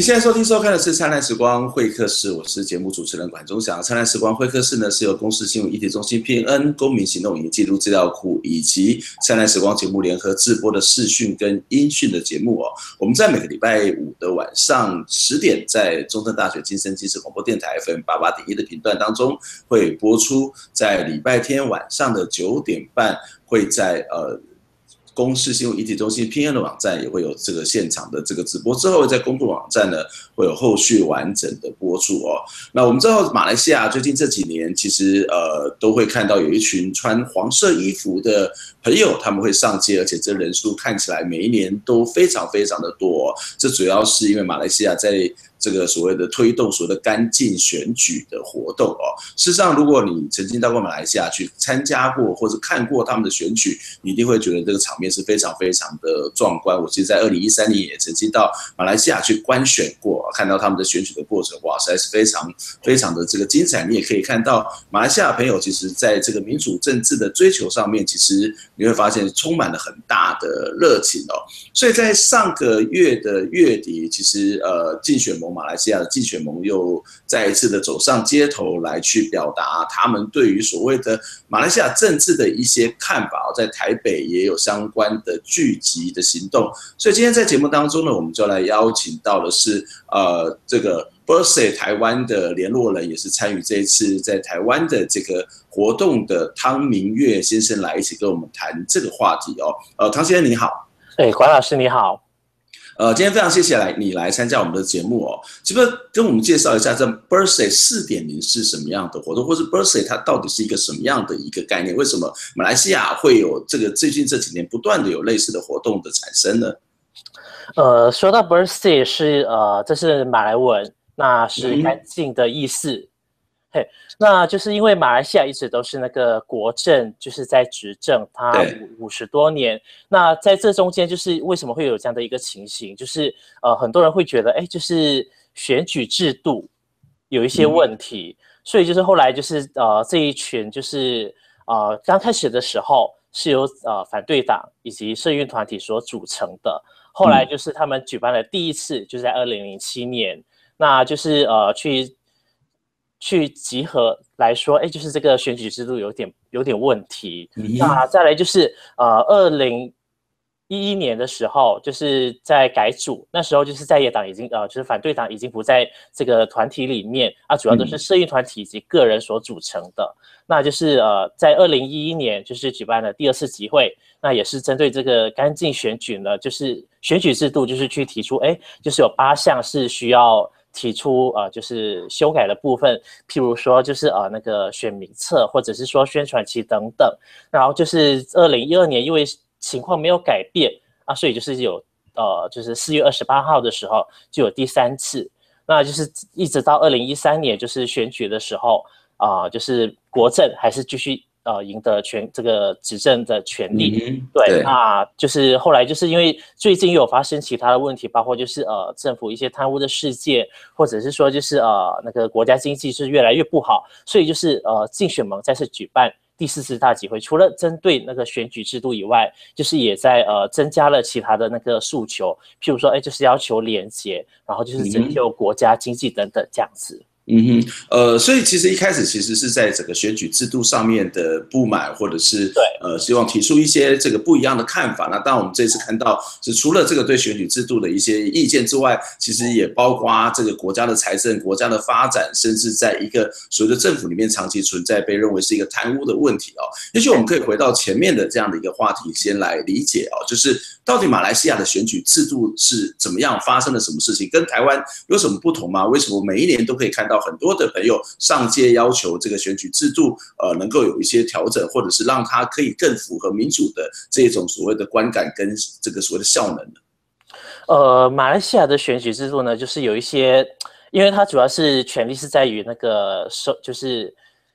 你现在收听收看的是《灿烂时光会客室》，我是节目主持人管中祥。《灿烂时光会客室》呢是由公司新闻议题中心 PN 公民行动影音记录资料库以及《灿烂时光》节目联合制播的视讯跟音讯的节目哦。我们在每个礼拜五的晚上十点，在中正大学金声纪实广播电台 FM 八八点一的频段当中会播出；在礼拜天晚上的九点半会在呃。公视新闻议题中心 PN 的网站也会有这个现场的这个直播，之后在公布网站呢会有后续完整的播出哦。那我们知道马来西亚最近这几年其实呃都会看到有一群穿黄色衣服的朋友，他们会上街，而且这人数看起来每一年都非常非常的多哦。这主要是因为马来西亚在这个所谓的推动所谓的干净选举的活动哦，事实上，如果你曾经到过马来西亚去参加过或者看过他们的选举，你一定会觉得这个场面是非常非常的壮观。我其实，在二零一三年也曾经到马来西亚去观选过，看到他们的选举的过程，哇，实在是非常非常的这个精彩。你也可以看到马来西亚朋友，其实在这个民主政治的追求上面，其实你会发现充满了很大的热情哦。所以在上个月的月底，其实呃，竞选盟。马来西亚的竞选盟又再一次的走上街头来去表达他们对于所谓的马来西亚政治的一些看法，在台北也有相关的聚集的行动。所以今天在节目当中呢，我们就来邀请到的是呃这个 Bersih 台湾的联络人，也是参与这一次在台湾的这个活动的汤明月先生来一起跟我们谈这个话题哦。呃，汤先生你好，哎，管老师你好。呃，今天非常谢谢来你来参加我们的节目哦。是不是跟我们介绍一下这 Birthday 四点零是什么样的活动，或是 Birthday 它到底是一个什么样的一个概念？为什么马来西亚会有这个最近这几年不断的有类似的活动的产生呢？呃，说到 Birthday 是呃，这是马来文，那是干净的意思。嗯嘿，那就是因为马来西亚一直都是那个国政，就是在执政，它五五十多年。那在这中间，就是为什么会有这样的一个情形？就是呃，很多人会觉得，哎，就是选举制度有一些问题，嗯、所以就是后来就是呃，这一群就是呃，刚开始的时候是由呃反对党以及社运团体所组成的，后来就是他们举办了第一次，就是在二零零七年，那就是呃去。去集合来说，哎，就是这个选举制度有点有点问题。嗯、那再来就是，呃，二零一一年的时候，就是在改组，那时候就是在野党已经呃，就是反对党已经不在这个团体里面啊，主要都是社运团体以及个人所组成的。嗯、那就是呃，在二零一一年就是举办了第二次集会，那也是针对这个干净选举呢，就是选举制度，就是去提出，哎，就是有八项是需要。提出呃，就是修改的部分，譬如说就是呃那个选民册，或者是说宣传期等等。然后就是二零一二年，因为情况没有改变啊，所以就是有呃，就是四月二十八号的时候就有第三次。那就是一直到二零一三年，就是选举的时候啊，就是国政还是继续。呃，赢得权这个执政的权利，嗯、对，对，那就是后来就是因为最近有发生其他的问题，包括就是呃政府一些贪污的事件，或者是说就是呃那个国家经济是越来越不好，所以就是呃竞选盟再次举办第四次大集会，除了针对那个选举制度以外，就是也在呃增加了其他的那个诉求，譬如说哎就是要求廉洁，然后就是拯救国家经济等等这样子。嗯哼，呃，所以其实一开始其实是在整个选举制度上面的不满，或者是对，呃，希望提出一些这个不一样的看法。那当然我们这次看到是除了这个对选举制度的一些意见之外，其实也包括这个国家的财政、国家的发展，甚至在一个所谓的政府里面长期存在被认为是一个贪污的问题哦。也许我们可以回到前面的这样的一个话题，先来理解哦，就是到底马来西亚的选举制度是怎么样，发生了什么事情，跟台湾有什么不同吗？为什么每一年都可以看到？很多的朋友上街要求这个选举制度，呃，能够有一些调整，或者是让它可以更符合民主的这种所谓的观感跟这个所谓的效能的。呃，马来西亚的选举制度呢，就是有一些，因为它主要是权力是在于那个首，就是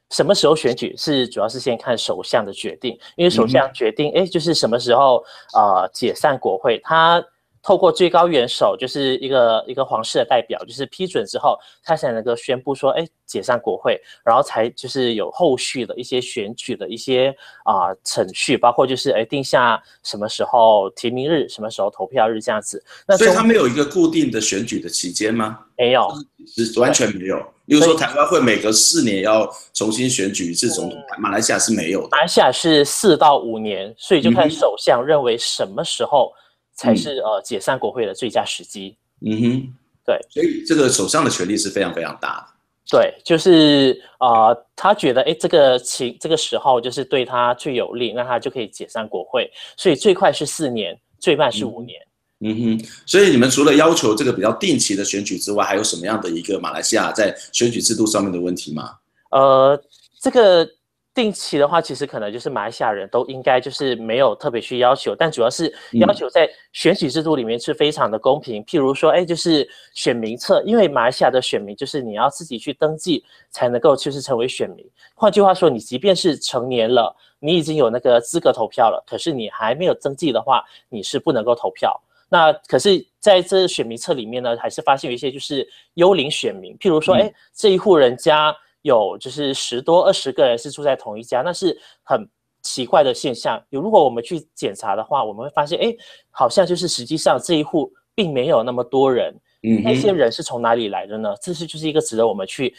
什么时候选举是主要是先看首相的决定，因为首相决定，哎、就是什么时候啊、解散国会，他。透过最高元首，就是一个一个皇室的代表，就是批准之后，他才能够宣布说，哎，解散国会，然后才就是有后续的一些选举的一些啊、呃、程序，包括就是哎定下什么时候提名日，什么时候投票日这样子。那所以他没有一个固定的选举的期间吗？没有，是完全没有。比如说台湾会每隔四年要重新选举一次总统，马来西亚是没有的。马来西亚是四到五年，所以就看首相认为什么时候才是、嗯、呃解散国会的最佳时机。嗯哼，对，所以这个首相的权力是非常非常大的。对，就是呃，他觉得哎，这个情这个时候就是对他最有利，那他就可以解散国会。所以最快是四年，最慢是五年。嗯嗯哼，所以你们除了要求这个比较定期的选举之外，还有什么样的一个马来西亚在选举制度上面的问题吗？呃，这个定期的话，其实可能就是马来西亚人都应该就是没有特别去要求，但主要是要求在选举制度里面是非常的公平。嗯、譬如说，哎，就是选民册，因为马来西亚的选民就是你要自己去登记才能够就是成为选民。换句话说，你即便是成年了，你已经有那个资格投票了，可是你还没有登记的话，你是不能够投票。那可是在这选民册里面呢，还是发现有一些就是幽灵选民，譬如说，哎、嗯，这一户人家有就是十多二十个人是住在同一家，那是很奇怪的现象。有如果我们去检查的话，我们会发现，哎，好像就是实际上这一户并没有那么多人，嗯，那些人是从哪里来的呢？这是就是一个值得我们去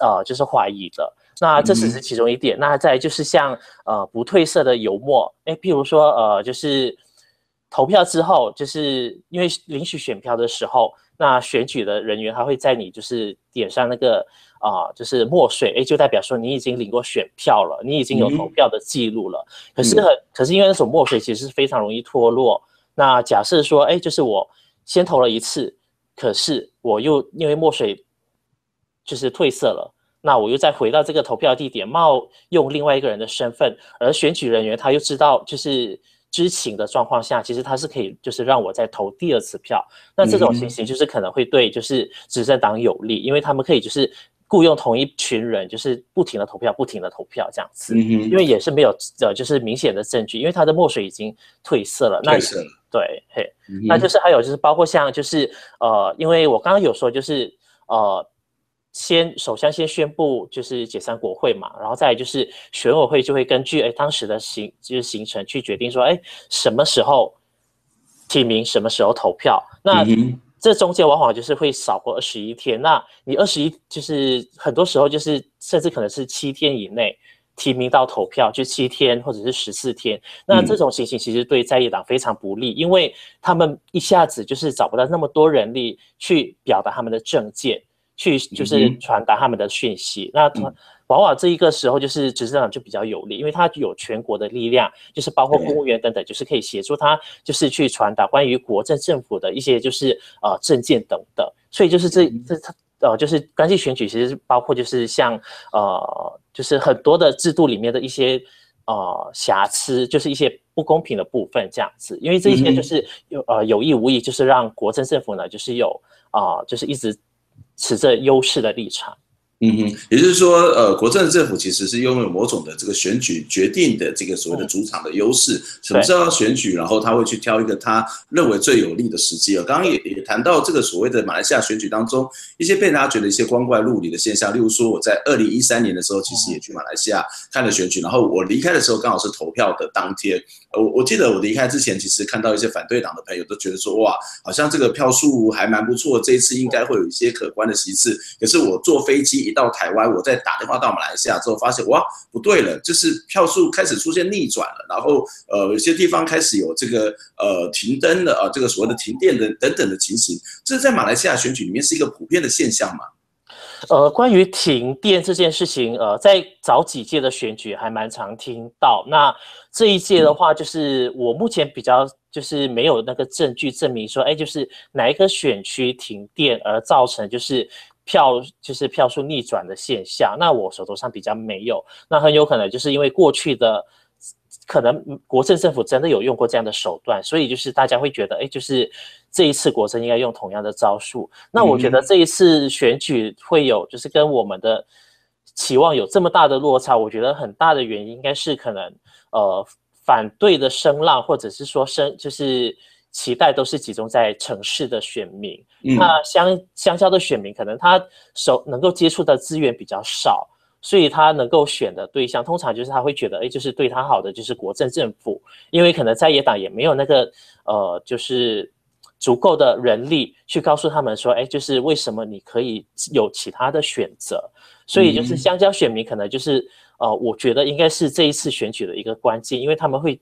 呃就是怀疑的。那这只是其中一点。嗯、那再就是像呃不褪色的油墨，哎，譬如说呃就是。投票之后，就是因为领取选票的时候，那选举的人员他会在你就是点上那个啊、呃，就是墨水，诶，就代表说你已经领过选票了，你已经有投票的记录了。嗯、可是很，可是因为那种墨水其实是非常容易脱落。那假设说，诶，就是我先投了一次，可是我又因为墨水就是褪色了，那我又再回到这个投票地点，冒用另外一个人的身份，而选举人员他又知道就是。知情的状况下，其实他是可以，就是让我再投第二次票。那这种情形就是可能会对就是执政党有利，因为他们可以就是雇佣同一群人，就是不停的投票，不停的投票这样子。因为也是没有呃，就是明显的证据，因为他的墨水已经褪色了。褪色了。对，嘿，那就是还有就是包括像就是呃，因为我刚刚有说就是呃。先首相先宣布就是解散国会嘛，然后再来就是选委会就会根据哎当时的行就是行程去决定说哎什么时候提名，什么时候投票。那这中间往往就是会少过二十一天。那你二十一就是很多时候就是甚至可能是七天以内提名到投票，就七天或者是十四天。那这种情形其实对在野党非常不利，因为他们一下子就是找不到那么多人力去表达他们的政见。去就是传达他们的讯息，那他往往这一个时候就是执政党就比较有利，因为他有全国的力量，就是包括公务员等等，就是可以协助他，就是去传达关于国政政府的一些就是呃政见等等。所以就是这这他呃就是关系选举，其实包括就是像呃就是很多的制度里面的一些呃瑕疵，就是一些不公平的部分这样子。因为这些就是有呃有意无意，就是让国政政府呢就是有啊、呃、就是一直。持着优势的立场。嗯哼，也就是说，呃，国政政府其实是拥有某种的这个选举决定的这个所谓的主场的优势。嗯、什么时候要选举，然后他会去挑一个他认为最有利的时机。刚刚也也谈到这个所谓的马来西亚选举当中一些被大家觉得一些光怪陆离的现象，例如说我在二零一三年的时候，其实也去马来西亚看了选举，然后我离开的时候刚好是投票的当天。我我记得我离开之前，其实看到一些反对党的朋友都觉得说，哇，好像这个票数还蛮不错，这一次应该会有一些可观的席次。可是我坐飞机。到台湾，我再打电话到马来西亚之后，发现哇，不对了，就是票数开始出现逆转了，然后呃，有些地方开始有这个呃停灯的啊，这个所谓的停电的等等的情形，这在马来西亚选举里面是一个普遍的现象嘛？呃，关于停电这件事情，呃，在早几届的选举还蛮常听到。那这一届的话，就是我目前比较就是没有那个证据证明说，哎，就是哪一个选区停电而造成就是。票就是票数逆转的现象，那我手头上比较没有，那很有可能就是因为过去的可能国政政府真的有用过这样的手段，所以就是大家会觉得，哎，就是这一次国政应该用同样的招数。那我觉得这一次选举会有就是跟我们的期望有这么大的落差，我觉得很大的原因应该是可能呃反对的声浪，或者是说声就是。期待都是集中在城市的选民，嗯、那乡乡郊的选民可能他手能够接触的资源比较少，所以他能够选的对象通常就是他会觉得，哎，就是对他好的就是国政政府，因为可能在野党也没有那个呃，就是足够的人力去告诉他们说，哎，就是为什么你可以有其他的选择，所以就是乡郊选民可能就是呃，我觉得应该是这一次选举的一个关键，因为他们会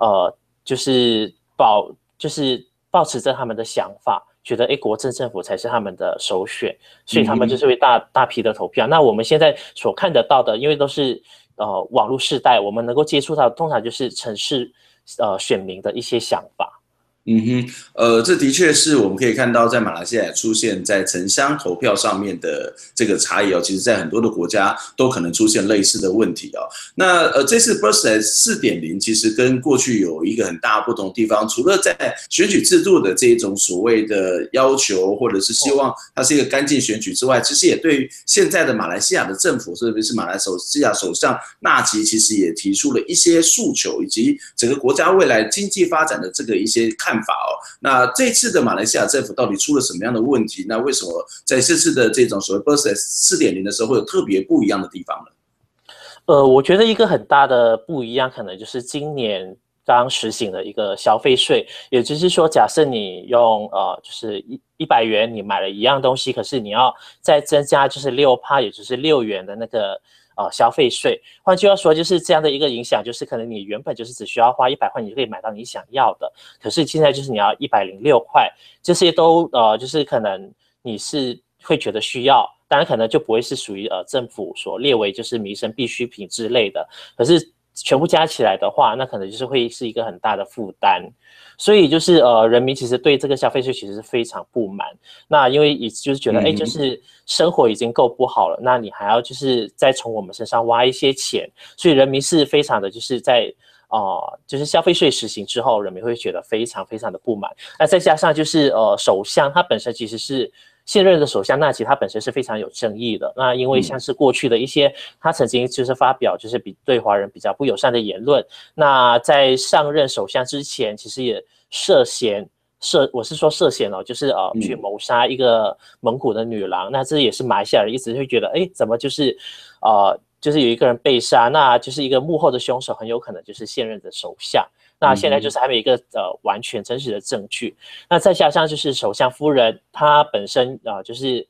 呃，就是保。就是抱持着他们的想法，觉得诶，国政政府才是他们的首选，所以他们就是会大大批的投票。那我们现在所看得到的，因为都是呃网络世代，我们能够接触到，通常就是城市呃选民的一些想法。嗯哼，呃，这的确是我们可以看到，在马来西亚出现在城乡投票上面的这个差异哦。其实，在很多的国家都可能出现类似的问题哦。那呃，这次 BERSAT 四点零其实跟过去有一个很大不同的地方，除了在选举制度的这一种所谓的要求，或者是希望它是一个干净选举之外，其实也对于现在的马来西亚的政府，特别是马来西亚首相纳吉，其实也提出了一些诉求，以及整个国家未来经济发展的这个一些看。看法哦，那这次的马来西亚政府到底出了什么样的问题？那为什么在这次的这种所谓 BERSAT 四点零的时候会有特别不一样的地方呢？呃，我觉得一个很大的不一样，可能就是今年刚实行的一个消费税，也就是说，假设你用呃，就是一一百元你买了一样东西，可是你要再增加就是六趴，也就是六元的那个。呃，消费税，换句话说，就是这样的一个影响，就是可能你原本就是只需要花一百块，你就可以买到你想要的，可是现在就是你要一百零六块，这些都呃，就是可能你是会觉得需要，当然可能就不会是属于呃政府所列为就是民生必需品之类的，可是。全部加起来的话，那可能就是会是一个很大的负担，所以就是呃，人民其实对这个消费税其实是非常不满。那因为也就是觉得，哎、嗯，就是生活已经够不好了，那你还要就是再从我们身上挖一些钱，所以人民是非常的就是在呃，就是消费税实行之后，人民会觉得非常非常的不满。那再加上就是呃，首相他本身其实是。现任的首相纳吉他本身是非常有争议的，那因为像是过去的一些，他曾经就是发表就是比对华人比较不友善的言论，那在上任首相之前，其实也涉嫌涉，我是说涉嫌哦，就是呃去谋杀一个蒙古的女郎，那这也是马来西亚人一直会觉得，哎，怎么就是呃就是有一个人被杀，那就是一个幕后的凶手很有可能就是现任的首相。那现在就是还没有一个呃完全真实的证据，那再加上就是首相夫人她本身啊、呃、就是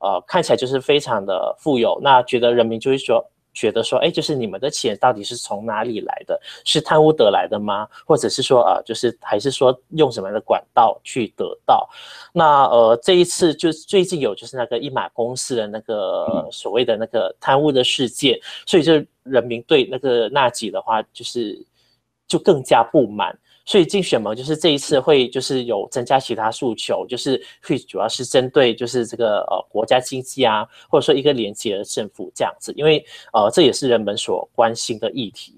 呃看起来就是非常的富有，那觉得人民就会说觉得说，哎，就是你们的钱到底是从哪里来的？是贪污得来的吗？或者是说啊、呃，就是还是说用什么样的管道去得到？那呃这一次就最近有就是那个一马公司的那个所谓的那个贪污的事件，所以就人民对那个纳吉的话就是。就更加不满，所以竞选嘛就是这一次会就是有增加其他诉求，就是会主要是针对就是这个呃国家经济啊，或者说一个廉洁的政府这样子，因为呃这也是人们所关心的议题。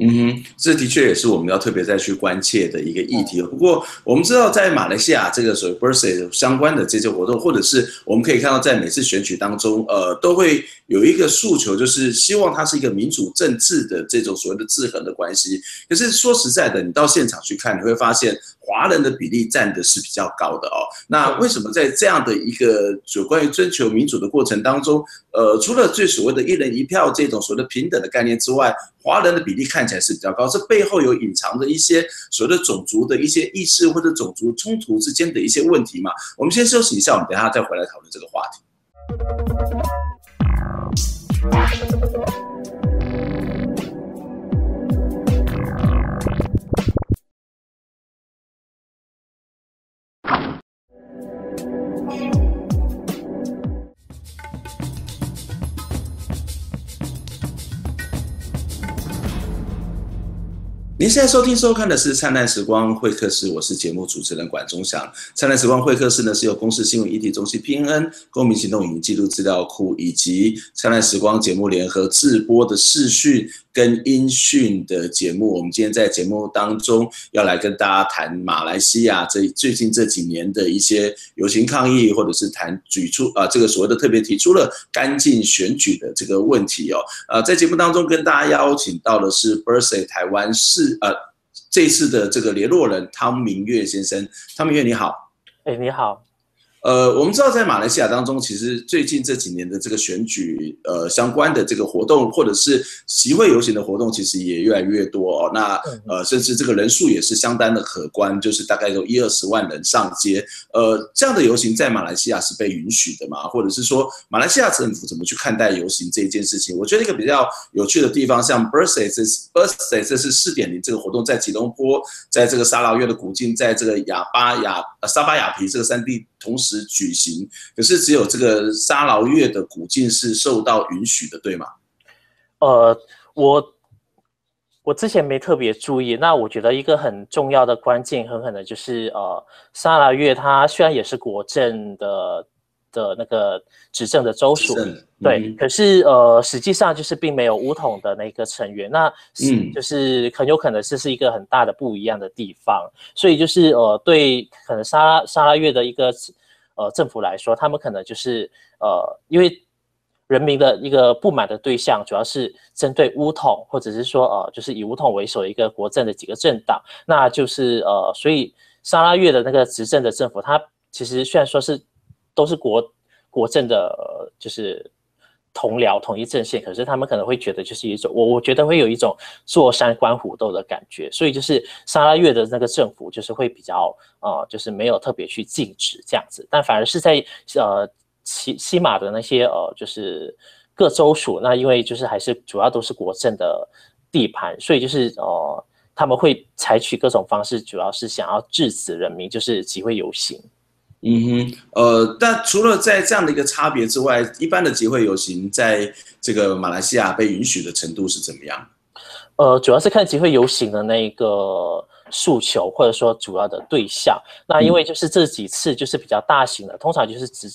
嗯哼，这的确也是我们要特别再去关切的一个议题。不过我们知道，在马来西亚这个所谓 birthday 相关的这些活动，或者是我们可以看到，在每次选举当中，呃，都会有一个诉求，就是希望它是一个民主政治的这种所谓的制衡的关系。可是说实在的，你到现场去看，你会发现。华人的比例占的是比较高的哦。那为什么在这样的一个有关于追求民主的过程当中，呃，除了最所谓的一人一票这种所谓的平等的概念之外，华人的比例看起来是比较高？这背后有隐藏着一些所谓的种族的一些意识或者种族冲突之间的一些问题嘛？我们先休息一下，我们等一下再回来讨论这个话题。您现在收听收看的是《灿烂时光会客室》，我是节目主持人管中祥。《灿烂时光会客室》呢是由公司新闻一体中心 PNN 公民行动影音记录资料库以及《灿烂时光》节目联合制播的视讯跟音讯的节目。我们今天在节目当中要来跟大家谈马来西亚这最近这几年的一些游行抗议，或者是谈举出啊这个所谓的特别提出了干净选举的这个问题哦。呃，在节目当中跟大家邀请到的是 BERSAT 台湾市。呃，这次的这个联络人汤明月先生，汤明月你好，哎，你好。呃，我们知道在马来西亚当中，其实最近这几年的这个选举，呃，相关的这个活动或者是集会游行的活动，其实也越来越多哦。那呃，甚至这个人数也是相当的可观，就是大概有一二十万人上街。呃，这样的游行在马来西亚是被允许的嘛？或者是说，马来西亚政府怎么去看待游行这一件事情？我觉得一个比较有趣的地方，像 Birthday 这是 Birthday 这是四点零这个活动，在吉隆坡，在这个沙劳越的古晋，在这个亚巴雅呃沙巴雅皮这个三地同时。举行，可是只有这个沙劳越的古晋是受到允许的，对吗？呃，我我之前没特别注意。那我觉得一个很重要的关键，很可能就是呃，沙劳越它虽然也是国政的的那个执政的州属，嗯、对，可是呃，实际上就是并没有巫统的那个成员。那嗯，就是很有可能这是一个很大的不一样的地方。所以就是呃，对，可能沙沙拉越的一个。呃，政府来说，他们可能就是呃，因为人民的一个不满的对象，主要是针对乌统，或者是说呃，就是以乌统为首的一个国政的几个政党，那就是呃，所以沙拉越的那个执政的政府，它其实虽然说是都是国国政的，就是。同僚统一阵线，可是他们可能会觉得就是一种我我觉得会有一种坐山观虎斗的感觉，所以就是沙拉越的那个政府就是会比较呃，就是没有特别去禁止这样子，但反而是在呃西西马的那些呃就是各州属，那因为就是还是主要都是国政的地盘，所以就是呃他们会采取各种方式，主要是想要制止人民就是集会游行。嗯哼，呃，但除了在这样的一个差别之外，一般的集会游行在这个马来西亚被允许的程度是怎么样？呃，主要是看集会游行的那个诉求，或者说主要的对象。那因为就是这几次就是比较大型的，通常就是指。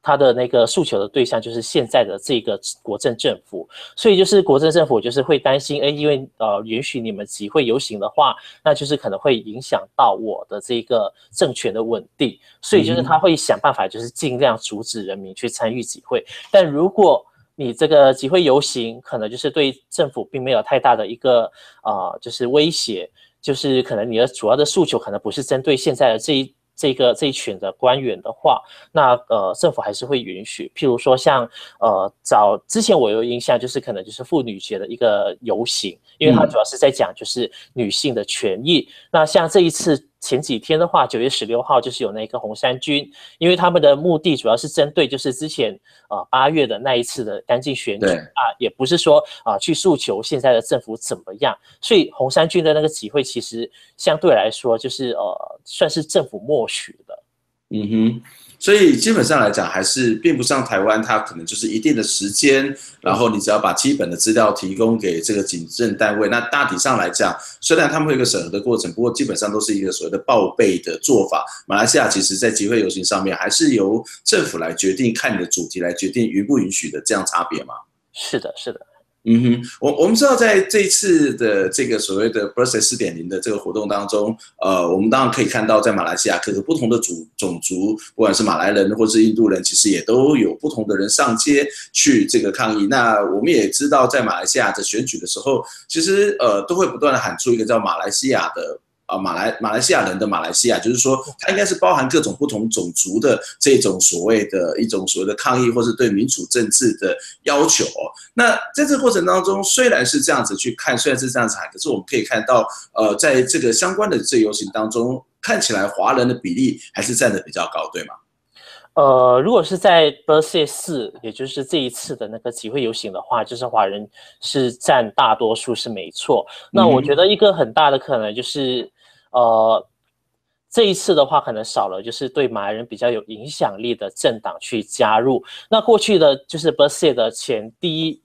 他的那个诉求的对象就是现在的这个国政政府，所以就是国政政府就是会担心，哎，因为呃允许你们集会游行的话，那就是可能会影响到我的这个政权的稳定，所以就是他会想办法，就是尽量阻止人民去参与集会。但如果你这个集会游行，可能就是对政府并没有太大的一个呃就是威胁，就是可能你的主要的诉求可能不是针对现在的这一。这个这一群的官员的话，那呃政府还是会允许，譬如说像呃早之前我有印象，就是可能就是妇女节的一个游行，因为它主要是在讲就是女性的权益。那像这一次。前几天的话，九月十六号就是有那个红衫军，因为他们的目的主要是针对就是之前啊八月的那一次的干净选举啊，也不是说啊、呃、去诉求现在的政府怎么样，所以红衫军的那个集会其实相对来说就是呃算是政府默许的。嗯哼。所以基本上来讲，还是并不像台湾，它可能就是一定的时间，然后你只要把基本的资料提供给这个警政单位。那大体上来讲，虽然他们会有一个审核的过程，不过基本上都是一个所谓的报备的做法。马来西亚其实在集会游行上面，还是由政府来决定，看你的主题来决定允不允许的这样差别吗？是的，是的。嗯哼，我我们知道，在这一次的这个所谓的 Birthday 四点零的这个活动当中，呃，我们当然可以看到，在马来西亚各个不同的族种族，不管是马来人或是印度人，其实也都有不同的人上街去这个抗议。那我们也知道，在马来西亚的选举的时候，其实呃都会不断的喊出一个叫马来西亚的。啊，马来马来西亚人的马来西亚，就是说，它应该是包含各种不同种族的这种所谓的一种所谓的抗议，或是对民主政治的要求。那在这个过程当中，虽然是这样子去看，虽然是这样子喊，可是我们可以看到，呃，在这个相关的这个游行当中，看起来华人的比例还是占的比较高，对吗？呃，如果是在 Birthday 4，也就是这一次的那个集会游行的话，就是华人是占大多数，是没错。那我觉得一个很大的可能就是。呃，这一次的话，可能少了就是对马来人比较有影响力的政党去加入。那过去的就是 Bersih 的前第一、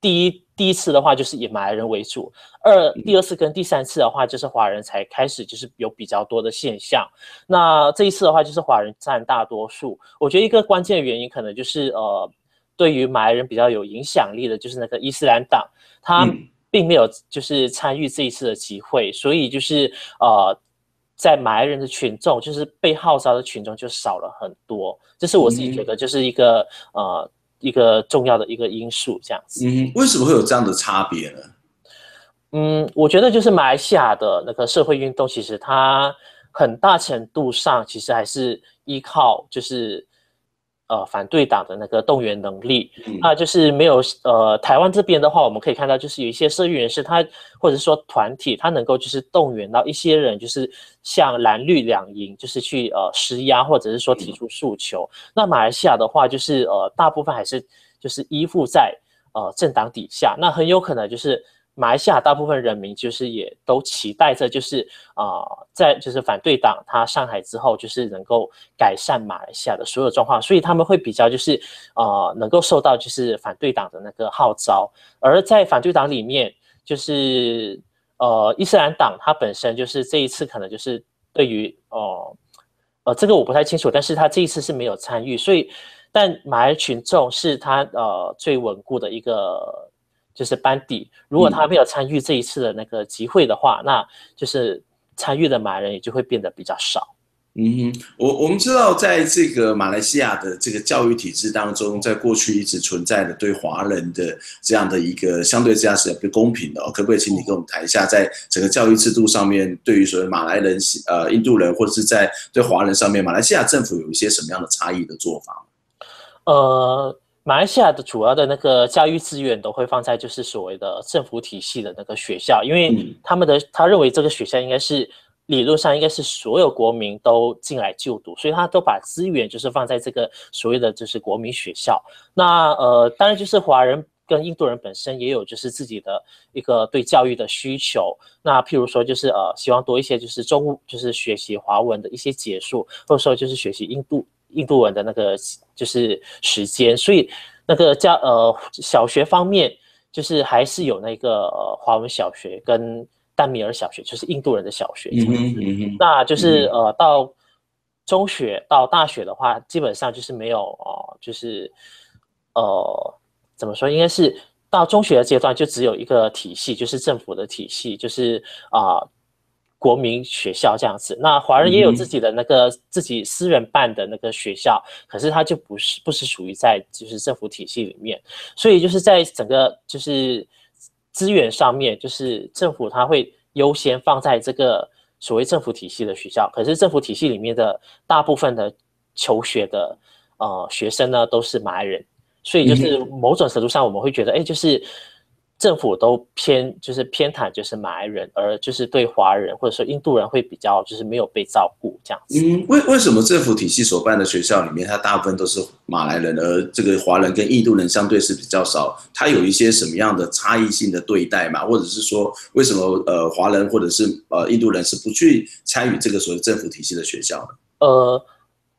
第一、第一次的话，就是以马来人为主；二、第二次跟第三次的话，就是华人才开始就是有比较多的现象。那这一次的话，就是华人占大多数。我觉得一个关键的原因，可能就是呃，对于马来人比较有影响力的，就是那个伊斯兰党，他。并没有就是参与这一次的集会，所以就是呃，在马来人的群众，就是被号召的群众就少了很多，这是我自己觉得就是一个、嗯、呃一个重要的一个因素，这样子。嗯，为什么会有这样的差别呢？嗯，我觉得就是马来西亚的那个社会运动，其实它很大程度上其实还是依靠就是。呃，反对党的那个动员能力，嗯、那就是没有呃，台湾这边的话，我们可以看到，就是有一些社运人士，他或者说团体，他能够就是动员到一些人，就是向蓝绿两营，就是去呃施压，或者是说提出诉求。嗯、那马来西亚的话，就是呃，大部分还是就是依附在呃政党底下，那很有可能就是。马来西亚大部分人民就是也都期待着，就是啊、在就是反对党他上台之后，就是能够改善马来西亚的所有状况，所以他们会比较就是啊、能够受到就是反对党的那个号召。而在反对党里面，就是呃伊斯兰党它本身就是这一次可能就是对于哦，呃这个我不太清楚，但是他这一次是没有参与，所以但马来群众是他呃最稳固的一个。就是班底，如果他没有参与这一次的那个集会的话，嗯、那就是参与的马来人也就会变得比较少。嗯哼，我我们知道，在这个马来西亚的这个教育体制当中，在过去一直存在的对华人的这样的一个相对之下是不公平的。可不可以请你跟我们谈一下，在整个教育制度上面，对于所谓马来人、呃印度人，或者是在对华人上面，马来西亚政府有一些什么样的差异的做法？呃。马来西亚的主要的那个教育资源都会放在就是所谓的政府体系的那个学校，因为他们的他认为这个学校应该是理论上应该是所有国民都进来就读，所以他都把资源就是放在这个所谓的就是国民学校。那呃，当然就是华人跟印度人本身也有就是自己的一个对教育的需求。那譬如说就是呃，希望多一些就是中就是学习华文的一些结束，或者说就是学习印度。印度文的那个就是时间，所以那个教呃小学方面，就是还是有那个呃华文小学跟丹米尔小学，就是印度人的小学这样子。嗯嗯嗯、那就是呃到中学到大学的话，基本上就是没有哦、呃，就是呃怎么说，应该是到中学的阶段就只有一个体系，就是政府的体系，就是啊。呃国民学校这样子，那华人也有自己的那个自己私人办的那个学校，嗯、可是它就不是不是属于在就是政府体系里面，所以就是在整个就是资源上面，就是政府它会优先放在这个所谓政府体系的学校，可是政府体系里面的大部分的求学的呃学生呢都是马来人，所以就是某种程度上我们会觉得，哎，就是。政府都偏就是偏袒就是马来人，而就是对华人或者说印度人会比较就是没有被照顾这样子。嗯，为为什么政府体系所办的学校里面，它大部分都是马来人，而这个华人跟印度人相对是比较少？它有一些什么样的差异性的对待嘛？或者是说，为什么呃华人或者是呃印度人是不去参与这个所谓政府体系的学校呢？呃，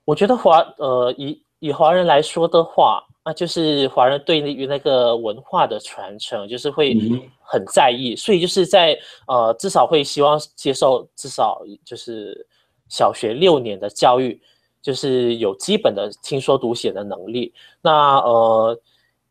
我觉得华呃以以华人来说的话。那就是华人对于那个文化的传承，就是会很在意，所以就是在呃，至少会希望接受至少就是小学六年的教育，就是有基本的听说读写的能力。那呃，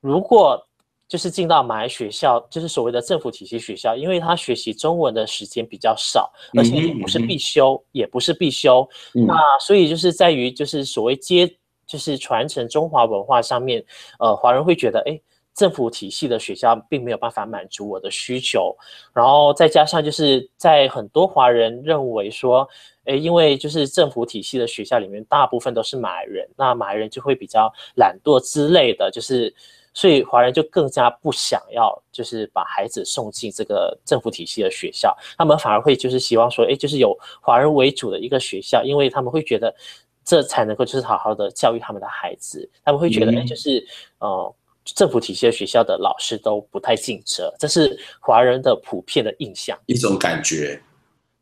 如果就是进到马来学校，就是所谓的政府体系学校，因为他学习中文的时间比较少，而且也不是必修，也不是必修，那所以就是在于就是所谓接。就是传承中华文化上面，呃，华人会觉得，哎，政府体系的学校并没有办法满足我的需求，然后再加上就是在很多华人认为说，哎，因为就是政府体系的学校里面大部分都是马来人，那马来人就会比较懒惰之类的，就是所以华人就更加不想要就是把孩子送进这个政府体系的学校，他们反而会就是希望说，哎，就是有华人为主的一个学校，因为他们会觉得。这才能够就是好好的教育他们的孩子，他们会觉得，哎，就是呃，政府体系的学校的老师都不太尽责，这是华人的普遍的印象，一种感觉。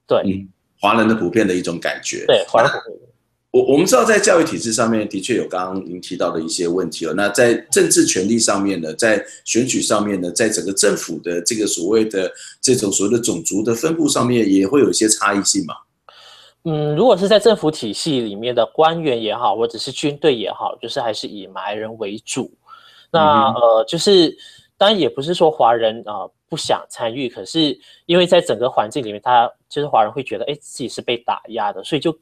对，嗯，华人的普遍的一种感觉。对，华人普遍。我我们知道，在教育体制上面的确有刚刚您提到的一些问题了。那在政治权利上面呢，在选举上面呢，在整个政府的这个所谓的这种所谓的种族的分布上面，也会有一些差异性嘛？嗯，如果是在政府体系里面的官员也好，或者是军队也好，就是还是以马来人为主。那呃，就是当然也不是说华人啊、呃、不想参与，可是因为在整个环境里面，他就是华人会觉得，哎，自己是被打压的，所以就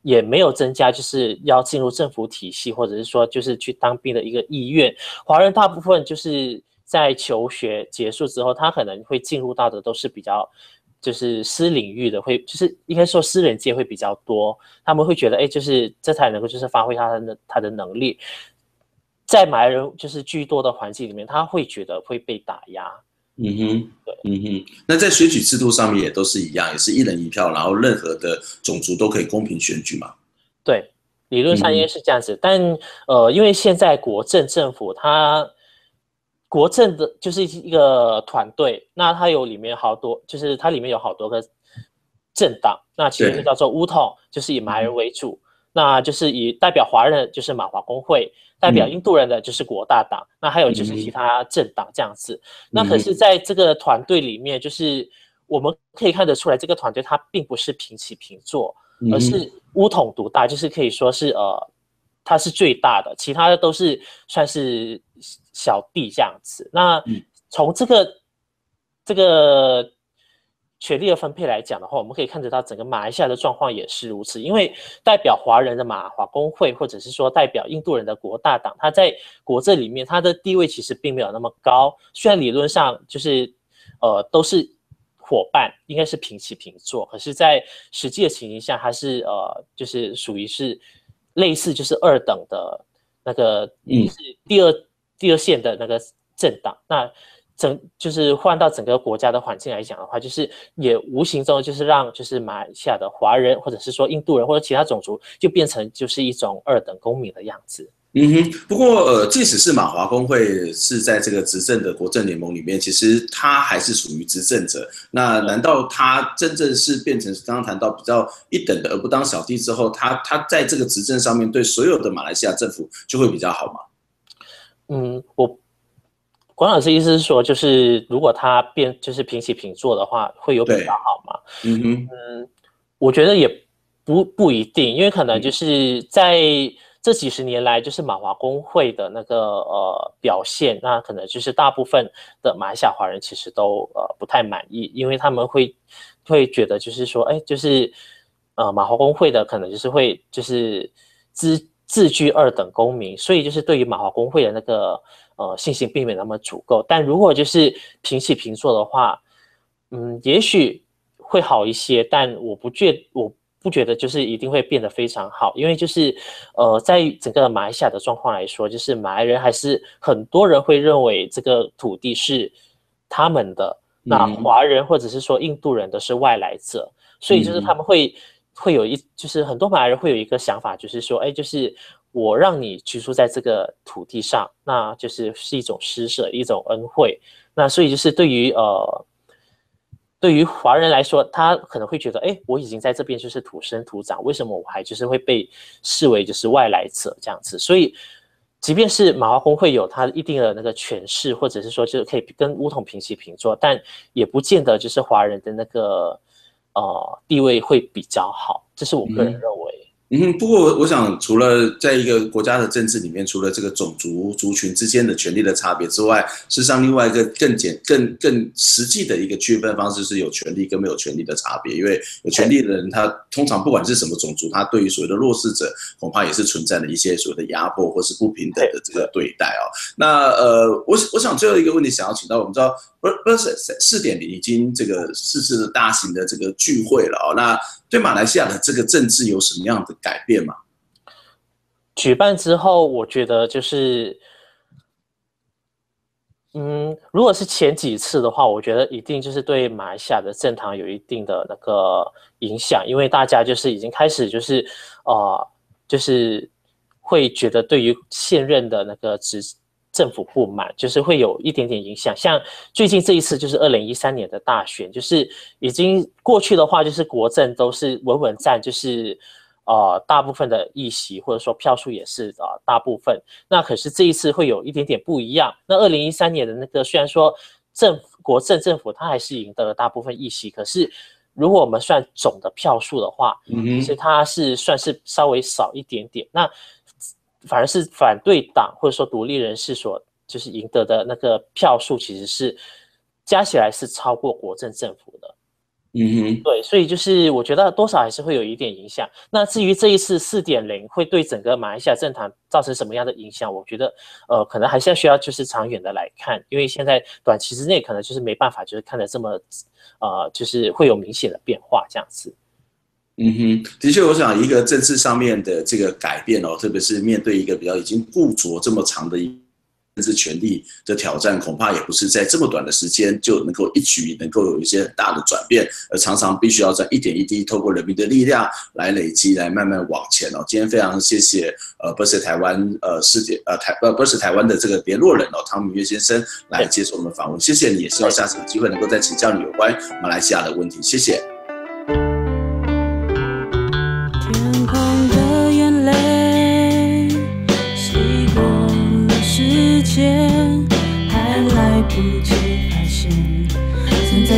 也没有增加就是要进入政府体系，或者是说就是去当兵的一个意愿。华人大部分就是。在求学结束之后，他可能会进入到的都是比较就是私领域的，会就是应该说私人界会比较多。他们会觉得，哎，就是这才能够就是发挥他的他的能力。在马来人就是居多的环境里面，他会觉得会被打压。嗯哼，对，嗯哼。那在选举制度上面也都是一样，也是一人一票，然后任何的种族都可以公平选举嘛？对，理论上应该是这样子。嗯、但呃，因为现在国政政府它国政的就是一个团队，那它有里面好多，就是它里面有好多个政党，那其实就叫做巫统，就是以马来人为主。嗯那就是以代表华人就是马华公会，代表印度人的就是国大党，嗯、那还有就是其他政党这样子。嗯、那可是在这个团队里面，就是我们可以看得出来，这个团队它并不是平起平坐，而是乌统独大，就是可以说是呃，它是最大的，其他的都是算是小弟这样子。那从这个这个。权力的分配来讲的话，我们可以看得到整个马来西亚的状况也是如此。因为代表华人的马华工会，或者是说代表印度人的国大党，他在国政里面，他的地位其实并没有那么高。虽然理论上就是呃都是伙伴，应该是平起平坐，可是，在实际的情形下，还是呃就是属于是类似就是二等的那个，嗯，是第二第二线的那个政党。那整就是换到整个国家的环境来讲的话，就是也无形中就是让就是马来西亚的华人或者是说印度人或者其他种族就变成就是一种二等公民的样子。嗯哼，不过呃，即使是马华工会是在这个执政的国政联盟里面，其实他还是属于执政者。那难道他真正是变成刚刚谈到比较一等的而不当小弟之后，他他在这个执政上面对所有的马来西亚政府就会比较好吗？嗯，我。关老师意思是说，就是如果他变就是平起平坐的话，会有比较好吗？嗯哼嗯，我觉得也不不一定，因为可能就是在这几十年来，就是马华公会的那个呃表现，那可能就是大部分的马来西亚华人其实都呃不太满意，因为他们会会觉得就是说，哎，就是呃马华公会的可能就是会就是自自居二等公民，所以就是对于马华公会的那个。呃，信心并没有那么足够，但如果就是平起平坐的话，嗯，也许会好一些，但我不觉，我不觉得就是一定会变得非常好，因为就是呃，在整个马来西亚的状况来说，就是马来人还是很多人会认为这个土地是他们的，那华人或者是说印度人都是外来者，所以就是他们会会有一，就是很多马来人会有一个想法，就是说，哎，就是。我让你居住在这个土地上，那就是是一种施舍，一种恩惠。那所以就是对于呃，对于华人来说，他可能会觉得，哎，我已经在这边就是土生土长，为什么我还就是会被视为就是外来者这样子？所以，即便是马华公会有他一定的那个权势，或者是说就是可以跟巫统平起平坐，但也不见得就是华人的那个呃地位会比较好。这是我个人认为。嗯，不过我我想，除了在一个国家的政治里面，除了这个种族族群之间的权利的差别之外，事实上另外一个更简、更更实际的一个区分方式是有权利跟没有权利的差别。因为有权利的人，他通常不管是什么种族，他对于所谓的弱势者，恐怕也是存在了一些所谓的压迫或是不平等的这个对待哦。那呃，我我想最后一个问题想要请到，我们知道，不不是四点零已经这个四次大型的这个聚会了哦，那。对马来西亚的这个政治有什么样的改变吗？举办之后，我觉得就是，嗯，如果是前几次的话，我觉得一定就是对马来西亚的政坛有一定的那个影响，因为大家就是已经开始就是，呃，就是会觉得对于现任的那个执。政府不满，就是会有一点点影响。像最近这一次，就是二零一三年的大选，就是已经过去的话，就是国政都是稳稳站，就是呃大部分的议席或者说票数也是呃大部分。那可是这一次会有一点点不一样。那二零一三年的那个虽然说政府国政政府它还是赢得了大部分议席，可是如果我们算总的票数的话，其实它是算是稍微少一点点。那反而是反对党或者说独立人士所就是赢得的那个票数，其实是加起来是超过国政政府的。嗯哼，对，所以就是我觉得多少还是会有一点影响。那至于这一次四点零会对整个马来西亚政坛造成什么样的影响，我觉得呃，可能还是要需要就是长远的来看，因为现在短期之内可能就是没办法就是看得这么呃，就是会有明显的变化这样子。嗯哼，的确，我想一个政治上面的这个改变哦，特别是面对一个比较已经固着这么长的一。政治权力的挑战，恐怕也不是在这么短的时间就能够一举能够有一些很大的转变，而常常必须要在一点一滴透过人民的力量来累积，来慢慢往前哦。今天非常谢谢呃，Burst 台湾呃世界呃台呃 Burst 台湾的这个联络人哦，汤明月先生来接受我们访问，谢谢你，也希望下次有机会能够再请教你有关马来西亚的问题，谢谢。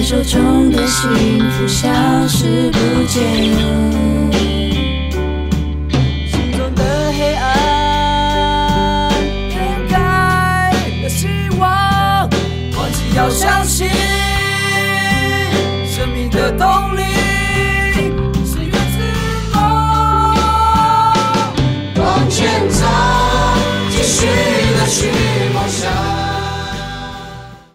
手中的幸福消失不见。心中的黑暗掩盖了希望，忘记要相信，生命的动力是源自梦。往前走，继续的去梦想。